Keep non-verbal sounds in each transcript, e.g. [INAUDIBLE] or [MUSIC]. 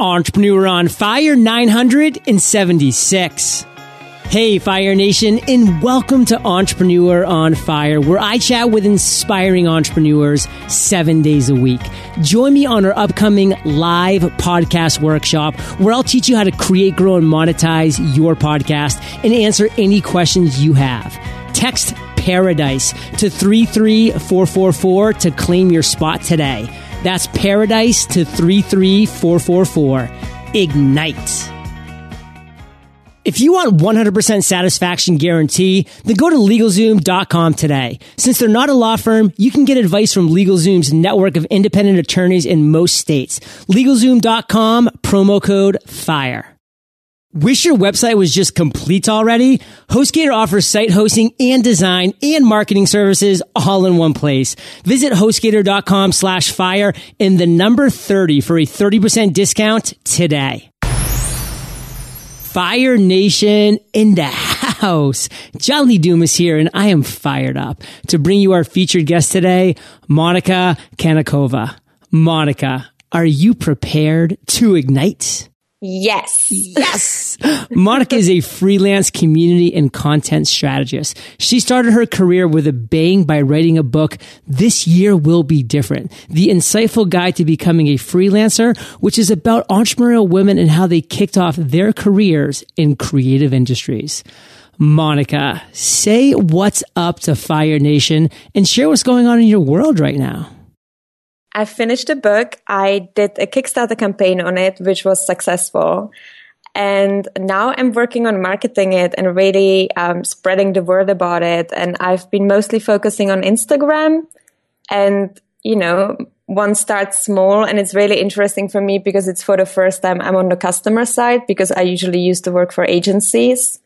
Entrepreneur on Fire 976. Hey, Fire Nation, and welcome to Entrepreneur on Fire, where I chat with inspiring entrepreneurs seven days a week. Join me on our upcoming live podcast workshop, where I'll teach you how to create, grow, and monetize your podcast and answer any questions you have. Text Paradise to 33444 to claim your spot today. That's Paradise to 33444. Ignite. If you want 100% satisfaction guarantee, then go to LegalZoom.com today. Since they're not a law firm, you can get advice from LegalZoom's network of independent attorneys in most states. LegalZoom.com, promo code FIRE. Wish your website was just complete already? HostGator offers site hosting and design and marketing services all in one place. Visit HostGator.com slash fire and the number 30 for a 30% discount today. Fire Nation in the house. John Lee Dumas here, and I am fired up to bring you our featured guest today, Monika Kanokova. Monika, are you prepared to ignite? Yes. Yes. Monika is a freelance community and content strategist. She started her career with a bang by writing a book, This Year Will Be Different, the insightful guide to becoming a freelancer, which is about entrepreneurial women and how they kicked off their careers in creative industries. Monika, say what's up to Fire Nation and share what's going on in your world right now. I finished the book. I did a Kickstarter campaign on it, which was successful. And now I'm working on marketing it and really um, spreading the word about it. And I've been mostly focusing on Instagram. And, you know, one starts small and it's really interesting for me because it's for the first time I'm on the customer side because I usually used to work for agencies.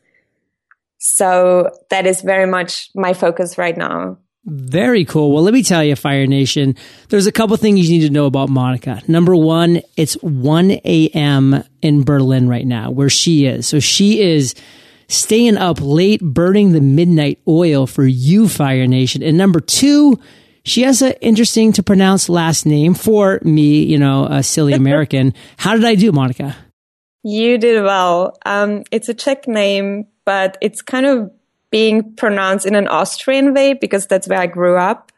So that is very much my focus right now. Very cool. Well, let me tell you, Fire Nation, there's a couple things you need to know about Monika. Number one, it's 1 a.m. in Berlin right now, where she is. So she is staying up late, burning the midnight oil for you, Fire Nation. And number two, she has an interesting to pronounce last name for me, you know, a silly [LAUGHS] American. How did I do, Monika? You did well. Um, it's a Czech name, but it's kind of being pronounced in an Austrian way because that's where I grew up.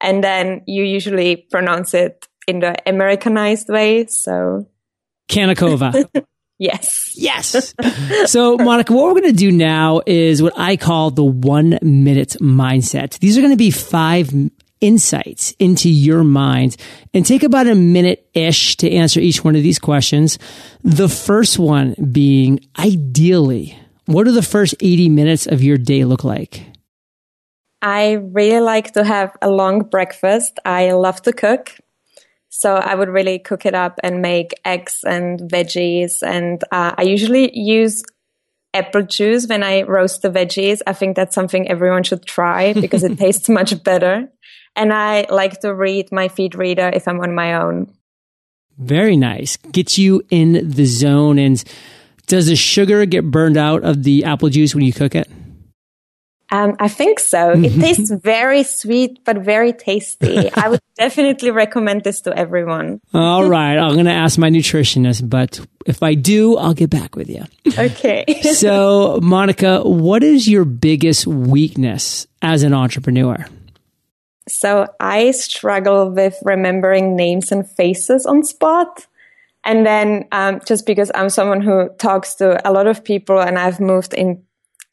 And then you usually pronounce it in the Americanized way. So, Kanokova. [LAUGHS] yes. Yes. so, Monika, what we're going to do now is what I call the one minute mindset. These are going to be five insights into your mind and take about a minute ish to answer each one of these questions. The first one being ideally, what do the first 80 minutes of your day look like? I really like to have a long breakfast. I love to cook. So I would really cook it up and make eggs and veggies. And uh, I usually use apple juice when I roast the veggies. I think that's something everyone should try [LAUGHS] because it tastes much better. And I like to read my feed reader if I'm on my own. Very nice. Get you in the zone and does the sugar get burned out of the apple juice when you cook it? Um, I think so. It tastes very sweet, but very tasty. I would [LAUGHS] definitely recommend this to everyone. All right. I'm going to ask my nutritionist, but if I do, I'll get back with you. Okay. [LAUGHS] so, Monika, what is your biggest weakness as an entrepreneur? So, I struggle with remembering names and faces on spot. And then um, just because I'm someone who talks to a lot of people and I've moved in,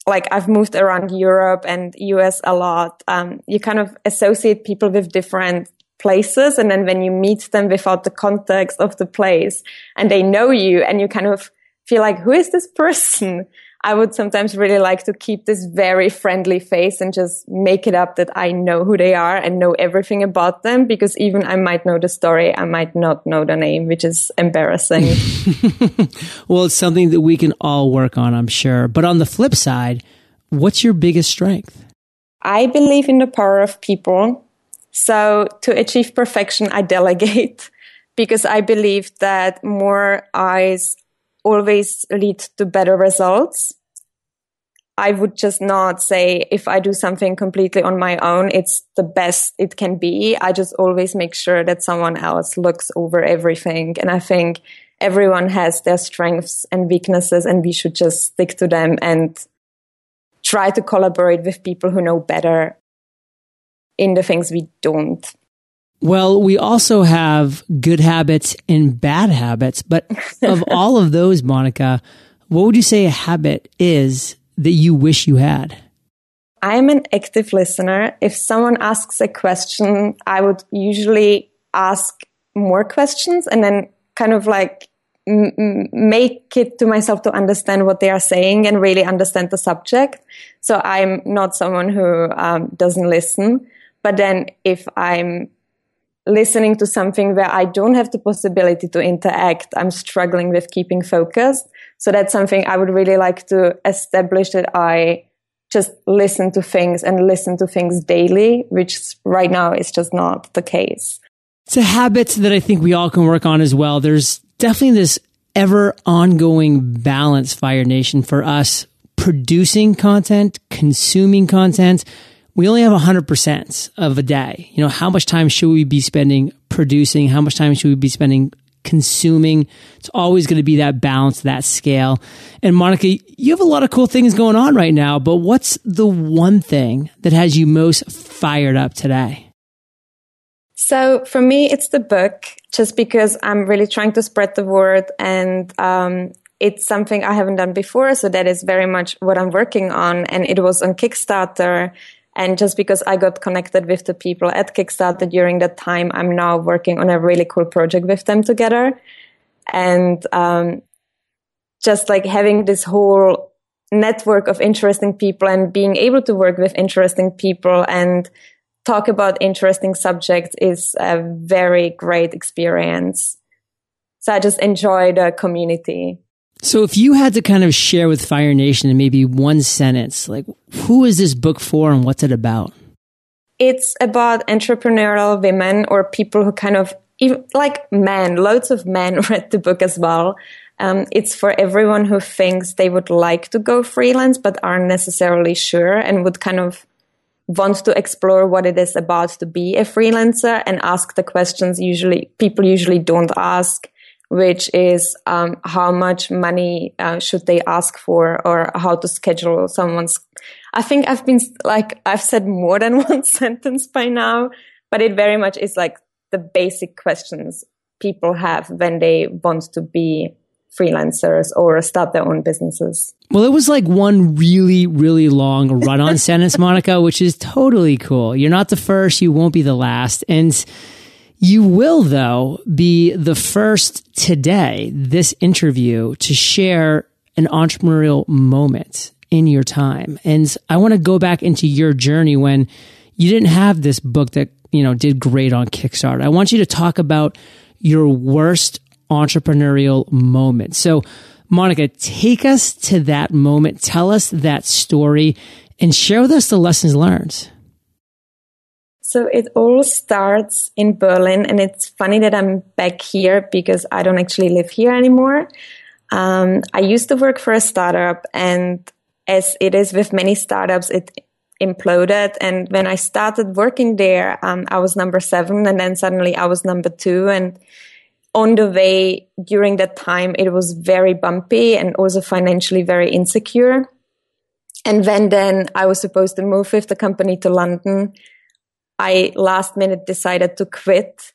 like I've moved around Europe and US a lot, um, you kind of associate people with different places. And then when you meet them without the context of the place and they know you and you kind of feel like, who is this person? I would sometimes really like to keep this very friendly face and just make it up that I know who they are and know everything about them because even I might know the story, I might not know the name, which is embarrassing. [LAUGHS] well, it's something that we can all work on, I'm sure. But on the flip side, what's your biggest strength? I believe in the power of people. So to achieve perfection, I delegate [LAUGHS] because I believe that more eyes always lead to better results. I would just not say if I do something completely on my own, it's the best it can be. I just always make sure that someone else looks over everything. And I think everyone has their strengths and weaknesses and we should just stick to them and try to collaborate with people who know better in the things we don't. Well, we also have good habits and bad habits, but [LAUGHS] of all of those, Monika, what would you say a habit is that you wish you had? I'm an active listener. If someone asks a question, I would usually ask more questions and then kind of like m- make it to myself to understand what they are saying and really understand the subject. So I'm not someone who um, doesn't listen. But then if I'm listening to something where I don't have the possibility to interact, I'm struggling with keeping focused. So that's something I would really like to establish that I just listen to things and listen to things daily, which right now is just not the case. It's a habit that I think we all can work on as well. There's definitely this ever ongoing balance, Fire Nation, for us producing content, consuming content. We only have 100% of a day. You know, how much time should we be spending producing? How much time should we be spending consuming? It's always going to be that balance, that scale. And Monika, you have a lot of cool things going on right now, but what's the one thing that has you most fired up today? So for me, it's the book, just because I'm really trying to spread the word and um, it's something I haven't done before. So that is very much what I'm working on. And it was on Kickstarter. And just because I got connected with the people at Kickstarter during that time, I'm now working on a really cool project with them together. And um, just like having this whole network of interesting people and being able to work with interesting people and talk about interesting subjects is a very great experience. So I just enjoy the community. So if you had to kind of share with Fire Nation in maybe one sentence, like who is this book for and what's it about? It's about entrepreneurial women or people who kind of like men, loads of men [LAUGHS] read the book as well. Um, it's for everyone who thinks they would like to go freelance but aren't necessarily sure and would kind of want to explore what it is about to be a freelancer and ask the questions usually people usually don't ask which is um, how much money uh, should they ask for or how to schedule someone's i think i've been like i've said more than [LAUGHS] one sentence by now but it very much is like the basic questions people have when they want to be freelancers or start their own businesses. Well, it was like one really, really long run on [LAUGHS] sentence, Monika, which is totally cool. You're not the first, you won't be the last. And you will, though, be the first today, this interview, to share an entrepreneurial moment in your time. And I want to go back into your journey when you didn't have this book that, you know, did great on Kickstarter. I want you to talk about your worst entrepreneurial moment. So, Monika, take us to that moment. Tell us that story and share with us the lessons learned. So it all starts in Berlin, and it's funny that I'm back here because I don't actually live here anymore. Um, I used to work for a startup, and as it is with many startups, it imploded. And when I started working there, um, I was number seven, and then suddenly I was number two, and on the way during that time, it was very bumpy and also financially very insecure. And when then I was supposed to move with the company to London, I last minute decided to quit.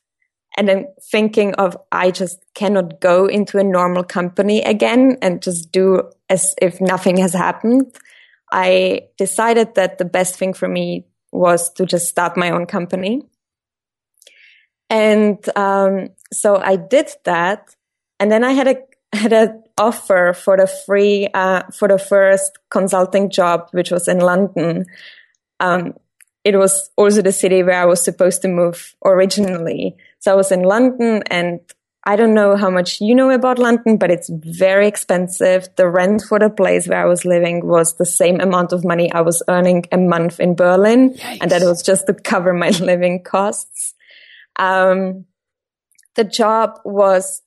And then thinking of, I just cannot go into a normal company again and just do as if nothing has happened. I decided that the best thing for me was to just start my own company. And um, so I did that, and then I had a had an offer for the free uh, for the first consulting job, which was in London. Um, it was also the city where I was supposed to move originally. So I was in London, and I don't know how much you know about London, but it's very expensive. The rent for the place where I was living was the same amount of money I was earning a month in Berlin, Yikes. and that was just to cover my [LAUGHS] living costs. Um, the job was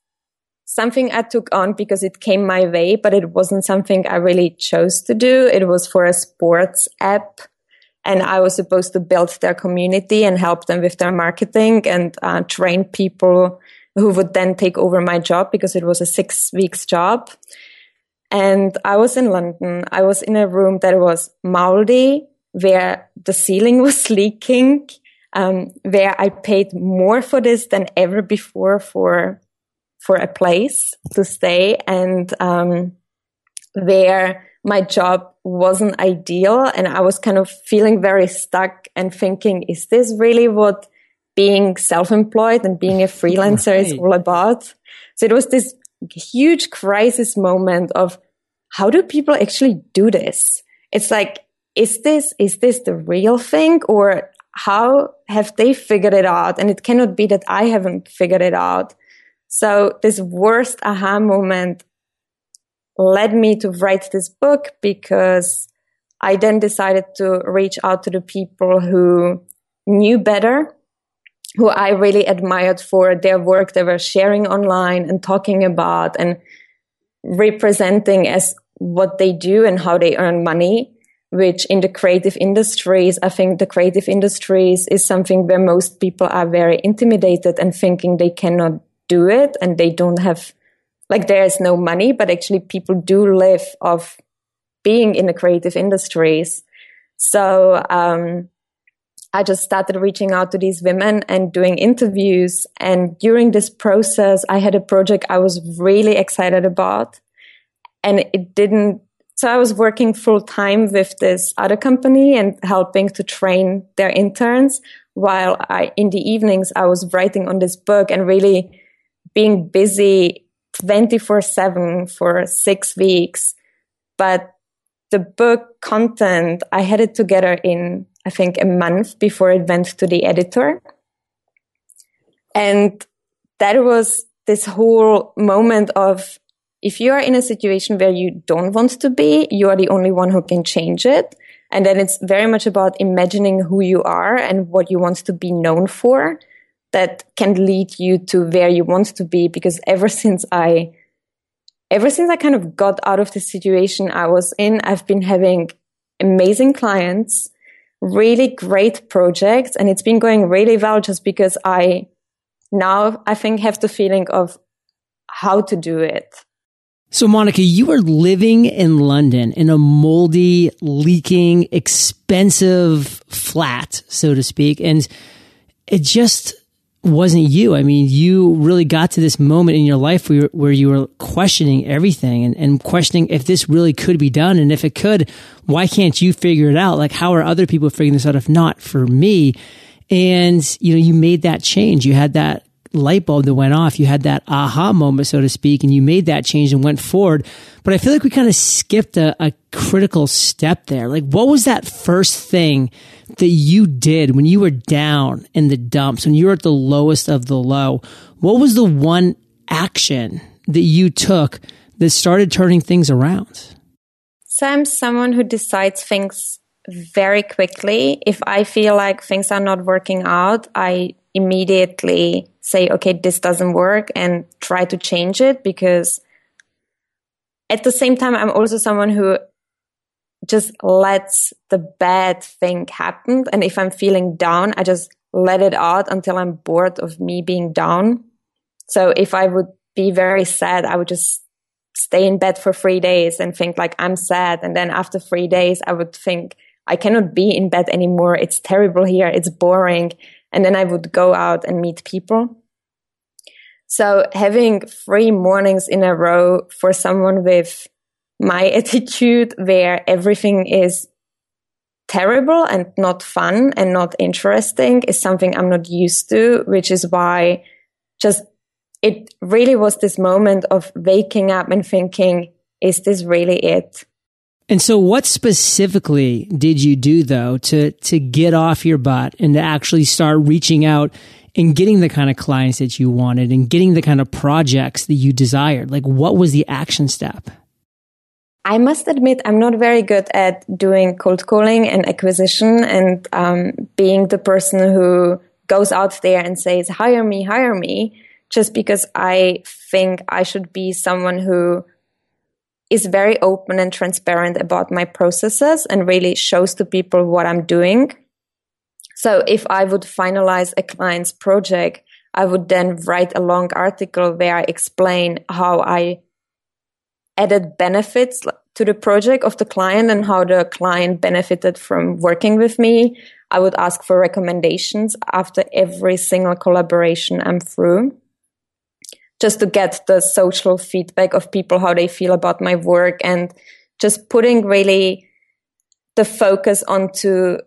something I took on because it came my way, but it wasn't something I really chose to do. It was for a sports app. And I was supposed to build their community and help them with their marketing and uh, train people who would then take over my job because it was a six weeks job. And I was in London. I was in a room that was moldy, where the ceiling [LAUGHS] was leaking, um, where I paid more for this than ever before for for a place to stay, and um, where my job wasn't ideal, and I was kind of feeling very stuck and thinking, is this really what being self-employed and being a freelancer right. is all about? So it was this huge crisis moment of how do people actually do this? It's like, is this, is this the real thing or how have they figured it out? And it cannot be that I haven't figured it out. So this worst aha moment led me to write this book because I then decided to reach out to the people who knew better, who I really admired for their work they were sharing online and talking about and representing as what they do and how they earn money, which in the creative industries, I think the creative industries is something where most people are very intimidated and thinking they cannot do it and they don't have, like, there is no money, but actually people do live of being in the creative industries. So, um, I just started reaching out to these women and doing interviews. And during this process, I had a project I was really excited about. And it didn't, so I was working full time with this other company and helping to train their interns while I, in the evenings, I was writing on this book and really being busy 24 seven for six weeks. But the book content, I had it together in I think, a month before it went to the editor. And that was this whole moment of if you are in a situation where you don't want to be, you are the only one who can change it. And then it's very much about imagining who you are and what you want to be known for that can lead you to where you want to be. Because ever since I, ever since I kind of got out of the situation I was in, I've been having amazing clients really great projects and it's been going really well just because I now I think have the feeling of how to do it. So Monika, you are living in London in a moldy, leaking, expensive flat, so to speak. And it just wasn't you. I mean, you really got to this moment in your life where, where you were questioning everything and, and questioning if this really could be done. And if it could, why can't you figure it out? Like, how are other people figuring this out if not for me? And, you know, you made that change. You had that light bulb that went off. You had that aha moment, so to speak, and you made that change and went forward. But I feel like we kind of skipped a, a critical step there. Like, what was that first thing that you did when you were down in the dumps, when you were at the lowest of the low? What was the one action that you took that started turning things around? So I'm someone who decides things very quickly. If I feel like things are not working out, I immediately say, okay, this doesn't work and try to change it because at the same time, I'm also someone who just lets the bad thing happen. And if I'm feeling down, I just let it out until I'm bored of me being down. So if I would be very sad, I would just stay in bed for three days and think like I'm sad. And then after three days, I would think I cannot be in bed anymore. It's terrible here. It's boring. And then I would go out and meet people. So having three mornings in a row for someone with my [LAUGHS] attitude where everything is terrible and not fun and not interesting is something I'm not used to, which is why just it really was this moment of waking up and thinking, is this really it? And so what specifically did you do though to, to get off your butt and to actually start reaching out and getting the kind of clients that you wanted and getting the kind of projects that you desired? Like what was the action step? I must admit, I'm not very good at doing cold calling and acquisition and um, being the person who goes out there and says, hire me, hire me, just because I think I should be someone who is very open and transparent about my processes and really shows to people what I'm doing. So if I would finalize a client's project, I would then write a long article where I explain how I added benefits to the project of the client and how the client benefited from working with me. I would ask for recommendations after every single collaboration I'm through just to get the social feedback of people, how they feel about my work and just putting really the focus onto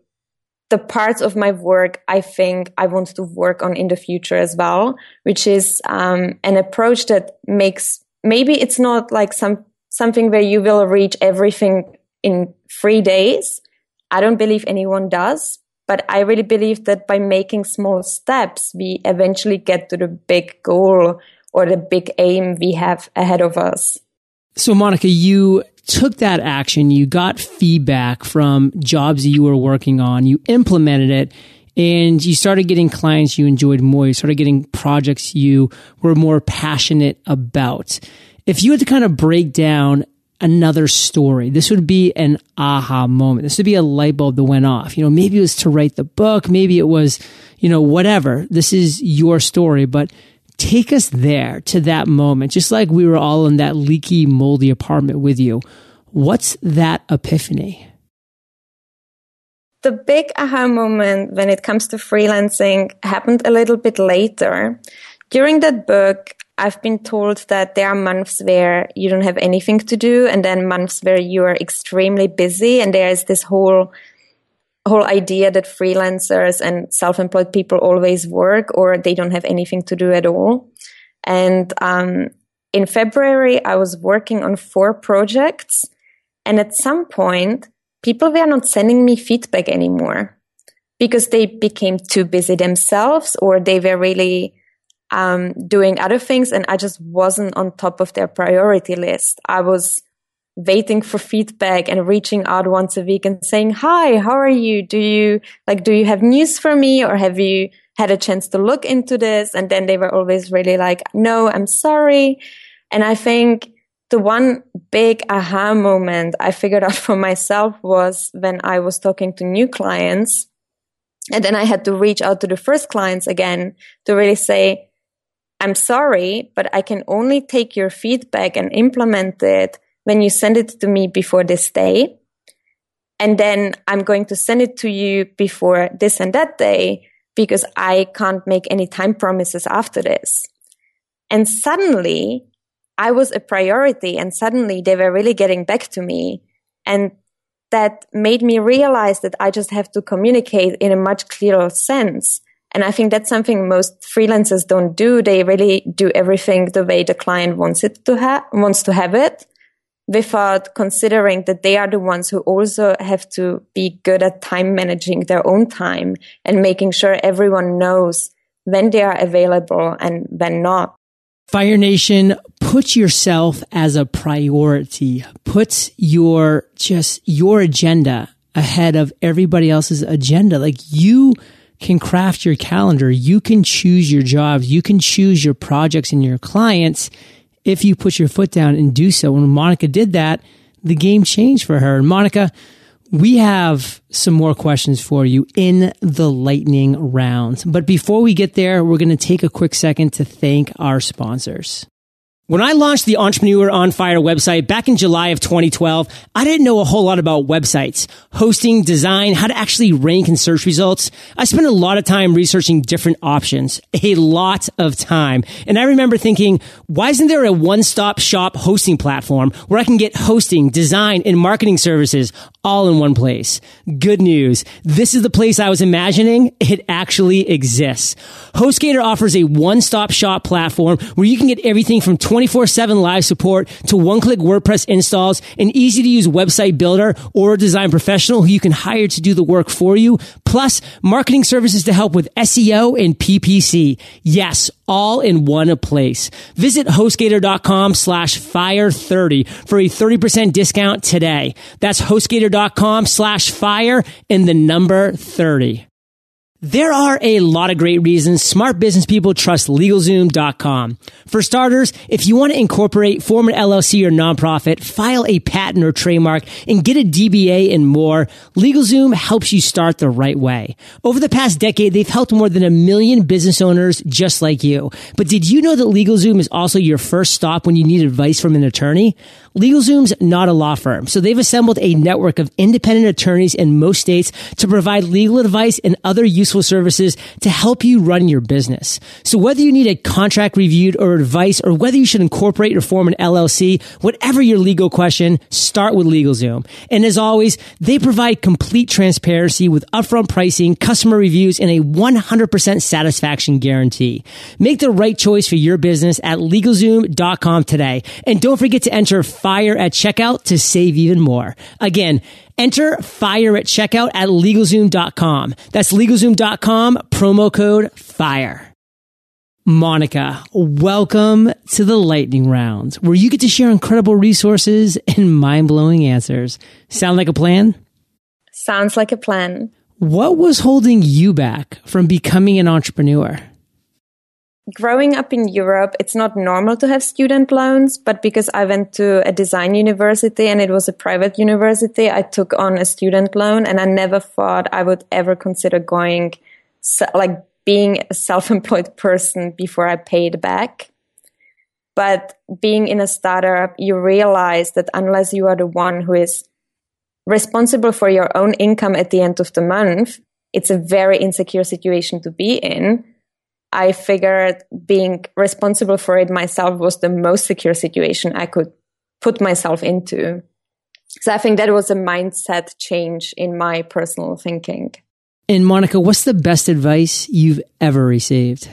the parts of my work I think I want to work on in the future as well, which is um, an approach that makes maybe it's not like some something where you will reach everything in three days. I don't believe anyone does, but I really believe that by making small steps, we eventually get to the big goal or the big aim we have ahead of us. So, Monika, you took that action, you got feedback from jobs you were working on, you implemented it, and you started getting clients you enjoyed more. You started getting projects you were more passionate about. If you had to kind of break down another story, this would be an aha moment. This would be a light bulb that went off. You know, maybe it was to write the book, maybe it was, you know, whatever. This is your story, but take us there to that moment, just like we were all in that leaky, moldy apartment with you. What's that epiphany? The big aha moment when it comes to freelancing happened a little bit later. During that book, I've been told that there are months where you don't have anything to do and then months where you are extremely busy and there is this whole whole idea that freelancers and self-employed people always work or they don't have anything to do at all. And um, in February, I was working on four projects, and at some point, people were not sending me feedback anymore because they became too busy themselves or they were really um, doing other things, and I just wasn't on top of their priority list. I was waiting for feedback and reaching out once a week and saying, Hi, how are you? Do you like, do you have news for me or have you had a chance to look into this? And then they were always really like, No, I'm sorry. And I think the one big aha moment I figured out [LAUGHS] for myself was when I was talking to new clients. And then I had to reach out to the first clients again to really say, I'm sorry, but I can only take your feedback and implement it when you send it to me before this day. And then I'm going to send it to you before this and that day because I can't make any time promises after this. And suddenly I was a priority and suddenly they were really getting back to me. And that made me realize that I just have to communicate in a much clearer sense. And I think that's something most freelancers don't do. They really do everything the way the client wants it to have, wants to have it without considering that they are the ones who also have to be good at time managing their own time and making sure everyone knows when they are available and when not. Fire Nation, put yourself as a priority. Put your, just your agenda ahead of everybody else's agenda. Like you can craft your calendar. You can choose your jobs. You can choose your projects and your clients if you put your foot down and do so. When Monika did that, the game changed for her. And Monika, we have some more questions for you in the lightning round. But before we get there, we're going to take a quick second to thank our sponsors. When I launched the Entrepreneur on Fire website back in July of 2012, I didn't know a whole lot about websites, hosting, design, how to actually rank in search results. I spent a lot of time researching different options, a lot of time. And I remember thinking, why isn't there a one-stop shop hosting platform where I can get hosting, design, and marketing services all in one place? Good news. This is the place I was imagining. It actually exists. HostGator offers a one-stop shop platform where you can get everything from 20 24-7 live support to one-click WordPress installs, an easy to use website builder or a design professional who you can hire to do the work for you, plus marketing services to help with SEO and PPC. Yes, all in one place. Visit hostgator.com slash fire 30 for a 30% discount today. That's hostgator.com slash fire and the number 30. There are a lot of great reasons smart business people trust LegalZoom.com. For starters, if you want to incorporate, form an LLC or nonprofit, file a patent or trademark, and get a DBA and more, LegalZoom helps you start the right way. Over the past decade, they've helped more than a million business owners just like you. But did you know that LegalZoom is also your first stop when you need advice from an attorney? LegalZoom's not a law firm, so they've assembled a network of independent attorneys in most states to provide legal advice and other useful services to help you run your business. So whether you need a contract reviewed or advice, or whether you should incorporate or form an LLC, whatever your legal question, start with LegalZoom. And as always, they provide complete transparency with upfront pricing, customer reviews, and a 100% satisfaction guarantee. Make the right choice for your business at LegalZoom.com today. And don't forget to enter FIRE at checkout to save even more. Again, enter FIRE at checkout at LegalZoom.com. That's LegalZoom.com, promo code FIRE. Monika, welcome to the lightning round where you get to share incredible resources and mind blowing answers. Sound like a plan? Sounds like a plan. What was holding you back from becoming an entrepreneur? Growing up in Europe, it's not normal to have student loans, but because I went to a design university and it was a private university, I took on a student loan and I never thought I would ever consider going like being a self-employed [LAUGHS] person before I paid back. But being in a startup, you realize that unless you are the one who is responsible for your own income at the end of the month, it's a very insecure situation to be in I figured being responsible for it myself was the most secure situation I could put myself into. So I think that was a mindset change in my personal thinking. And Monika, what's the best advice you've ever received?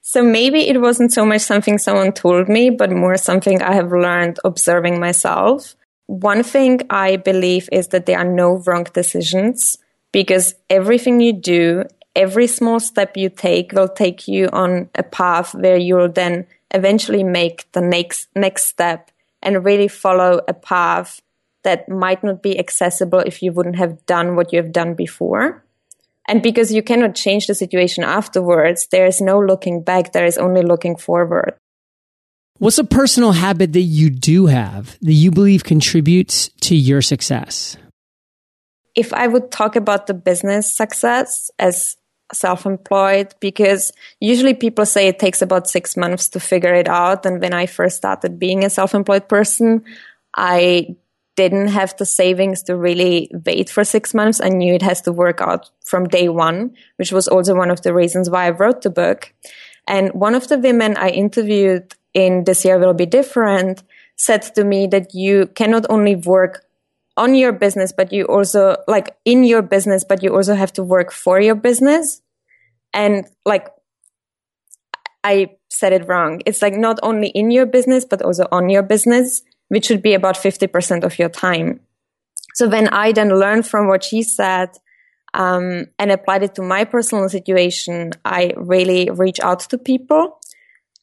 So maybe it wasn't so much something someone told me, but more something I have learned observing myself. One thing I believe is that there are no wrong decisions because everything you do every small step you take will take you on a path where you'll then eventually make the next next step and really follow a path that might not be accessible if you wouldn't have done what you have done before. And because you cannot change the situation afterwards, there is no looking back, there is only looking forward. What's a personal habit that you do have that you believe contributes to your success? If I would talk about the business success as self-employed because usually people say it takes about six months to figure it out. And when I first started being a self-employed person, I didn't have the savings to really wait for six months. I knew it has to work out from day one, which was also one of the reasons why I wrote the book. And one of the women I interviewed in This Year Will Be Different said to me that you cannot only work on your business, but you also like in your business, but you also have to work for your business. And like, I said it wrong. It's like not only in your business, but also on your business, which should be about 50% of your time. So when I then learned from what she said, um, and applied it to my personal situation, I really reach out to people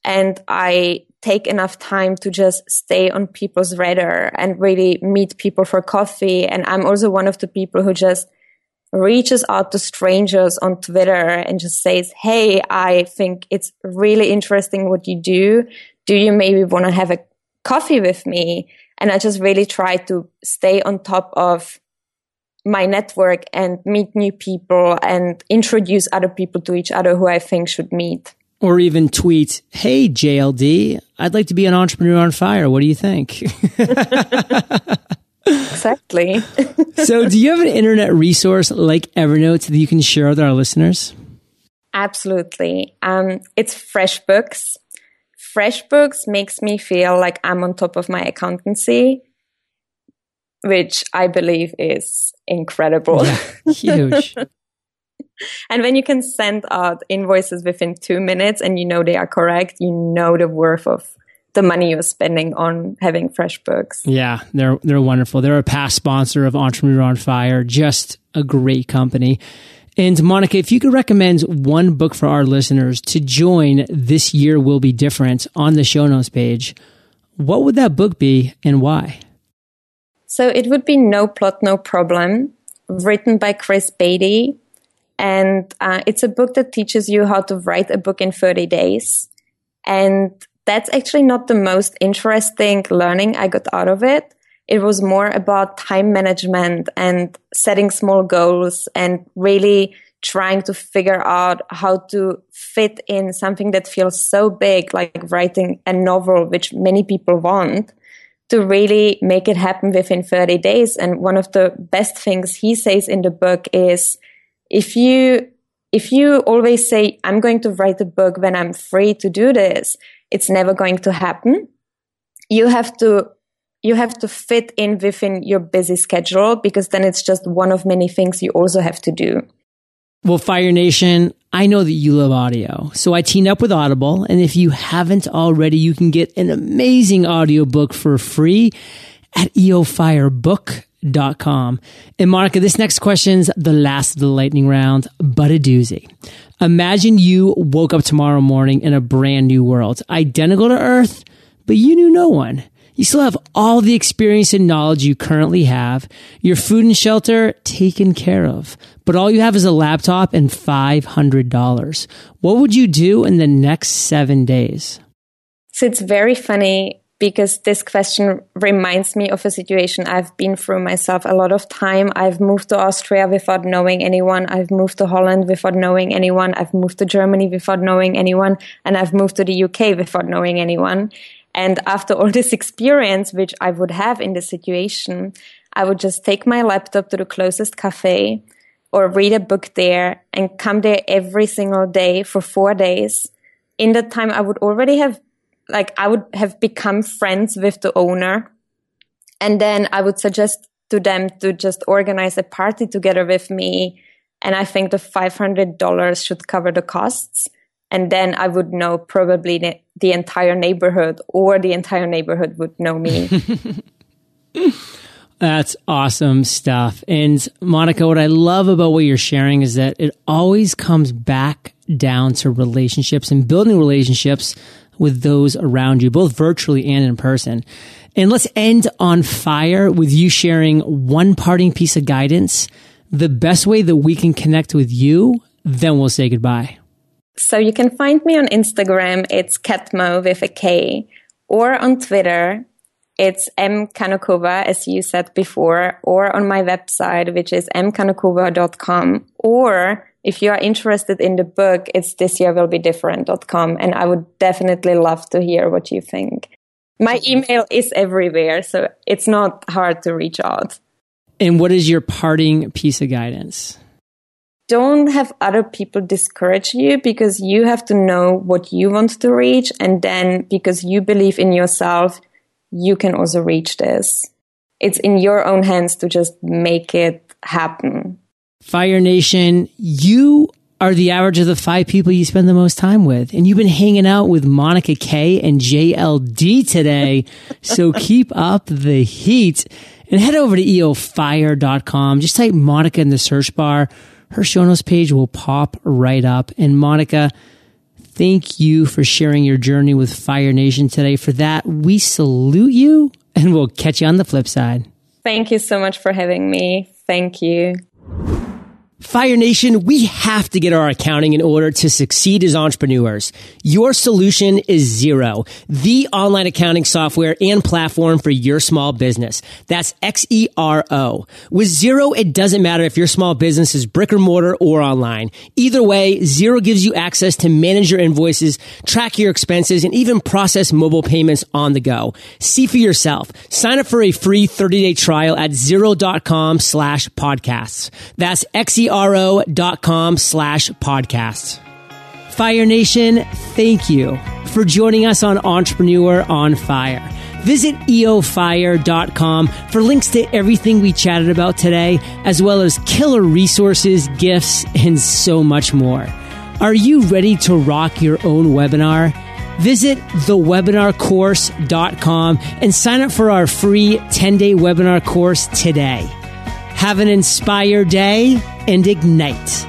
and I take enough time to just stay on people's radar and really meet people for coffee. And I'm also one of the people who just reaches out to strangers on Twitter and just says, Hey, I think it's really interesting what you do. Do you maybe want to have a coffee with me? And I just really try to stay on top of my network and meet new people and introduce other people to each other who I think should meet or even tweet, Hey, JLD, I'd like to be an entrepreneur on fire. What do you think? exactly. [LAUGHS] so, do you have an internet resource like Evernote that you can share with our listeners? Absolutely. Um, it's FreshBooks. FreshBooks makes me feel like I'm on top of my accountancy, which I believe is incredible. Yeah, [LAUGHS] huge. And when you can send out invoices within two minutes and you know they are correct, you know the worth of the money you're spending on having FreshBooks. Yeah, they're they're wonderful. They're a past sponsor of Entrepreneur on Fire. Just a great company. And Monika, if you could recommend one book for our listeners to join this year will be different on the show notes page, what would that book be and why? So it would be No Plot, No Problem, written by Chris Baty And uh, it's a book that teaches you how to write a book in 30 days. And that's actually not the most interesting learning I got out of it. It was more about time management and setting small goals and really trying to figure out how to fit in something that feels so big, like writing a novel, which many people want, to really make it happen within 30 days. And one of the best things he says in the book is if you if you always say i'm going to write a book when i'm free to do this it's never going to happen you have to you have to fit in within your busy schedule because then it's just one of many things you also have to do well, Fire Nation, I know that you love audio. So I teamed up with Audible. And if you haven't already, you can get an amazing audiobook for free at eofirebook.com. And Monika, this next question's the last of the lightning round, but a doozy. Imagine you woke up tomorrow morning in a brand new world, identical to Earth, but you knew no one. You still have all the experience and knowledge you currently have, your food and shelter taken care of, but all you have is a laptop and $500. What would you do in the next seven days? So it's very funny because this question reminds me of a situation I've been through myself a lot of time. I've moved to Austria without knowing anyone. I've moved to Holland without knowing anyone. I've moved to Germany without knowing anyone. And I've moved to the UK without knowing anyone. And after all [LAUGHS] this experience, which I would have in this situation, I would just take my laptop to the closest cafe or read a book there and come there every single day for four days. In that time, I would already have, like, I would have become friends with the owner. And then I would suggest to them to just organize a party together with me. And I think the $500 should cover the costs and then I would know probably the, the entire neighborhood, or the entire neighborhood would know me. [LAUGHS] That's awesome stuff. And Monika, what I love about what you're sharing is that it always comes back down to relationships and building relationships with those around you, both virtually and in person. And let's end on fire with you sharing one parting piece of guidance, the best way that we can connect with you, then we'll say goodbye. So you can find me on Instagram. It's Katmo with a K or on Twitter. It's M Kanokova, as you said before, or on my website, which is mkanokova.com. Or if you are interested in the book, it's thisyearwillbedifferent.com. And I would definitely love to hear what you think. My email is everywhere, so it's not hard to reach out. And what is your parting piece of guidance? don't have other people discourage you because you have to know what you want to reach. And then because you believe in yourself, you can also reach this. It's in your own hands to just make it happen. Fire Nation, you are the average of the five people you spend the most time with. And you've been hanging out with Monika K and JLD today. [LAUGHS] so keep up the heat and head over to eofire.com. Just type Monika in the search bar her show notes page will pop right up. And Monika, thank you for sharing your journey with Fire Nation today. For that, we salute you and we'll catch you on the flip side. Thank you so much for having me. Thank you. Fire Nation, we have to get our accounting in order to succeed as entrepreneurs. Your solution is Xero, the online accounting software and platform for your small business. That's X-E-R-O. With Xero, it doesn't matter if your small business is brick or mortar or online. Either way, Xero gives you access to manage your invoices, track your expenses, and even process mobile payments on the go. See for yourself. Sign up for a free 30-day trial at xero.com slash podcasts. That's X-E com slash podcasts. Fire Nation, thank you for joining us on Entrepreneur on Fire. Visit eofire.com for links to everything we chatted about today, as well as killer resources, gifts, and so much more. Are you ready to rock your own webinar? Visit thewebinarcourse.com and sign up for our free 10 day webinar course today. Have an inspired day and ignite.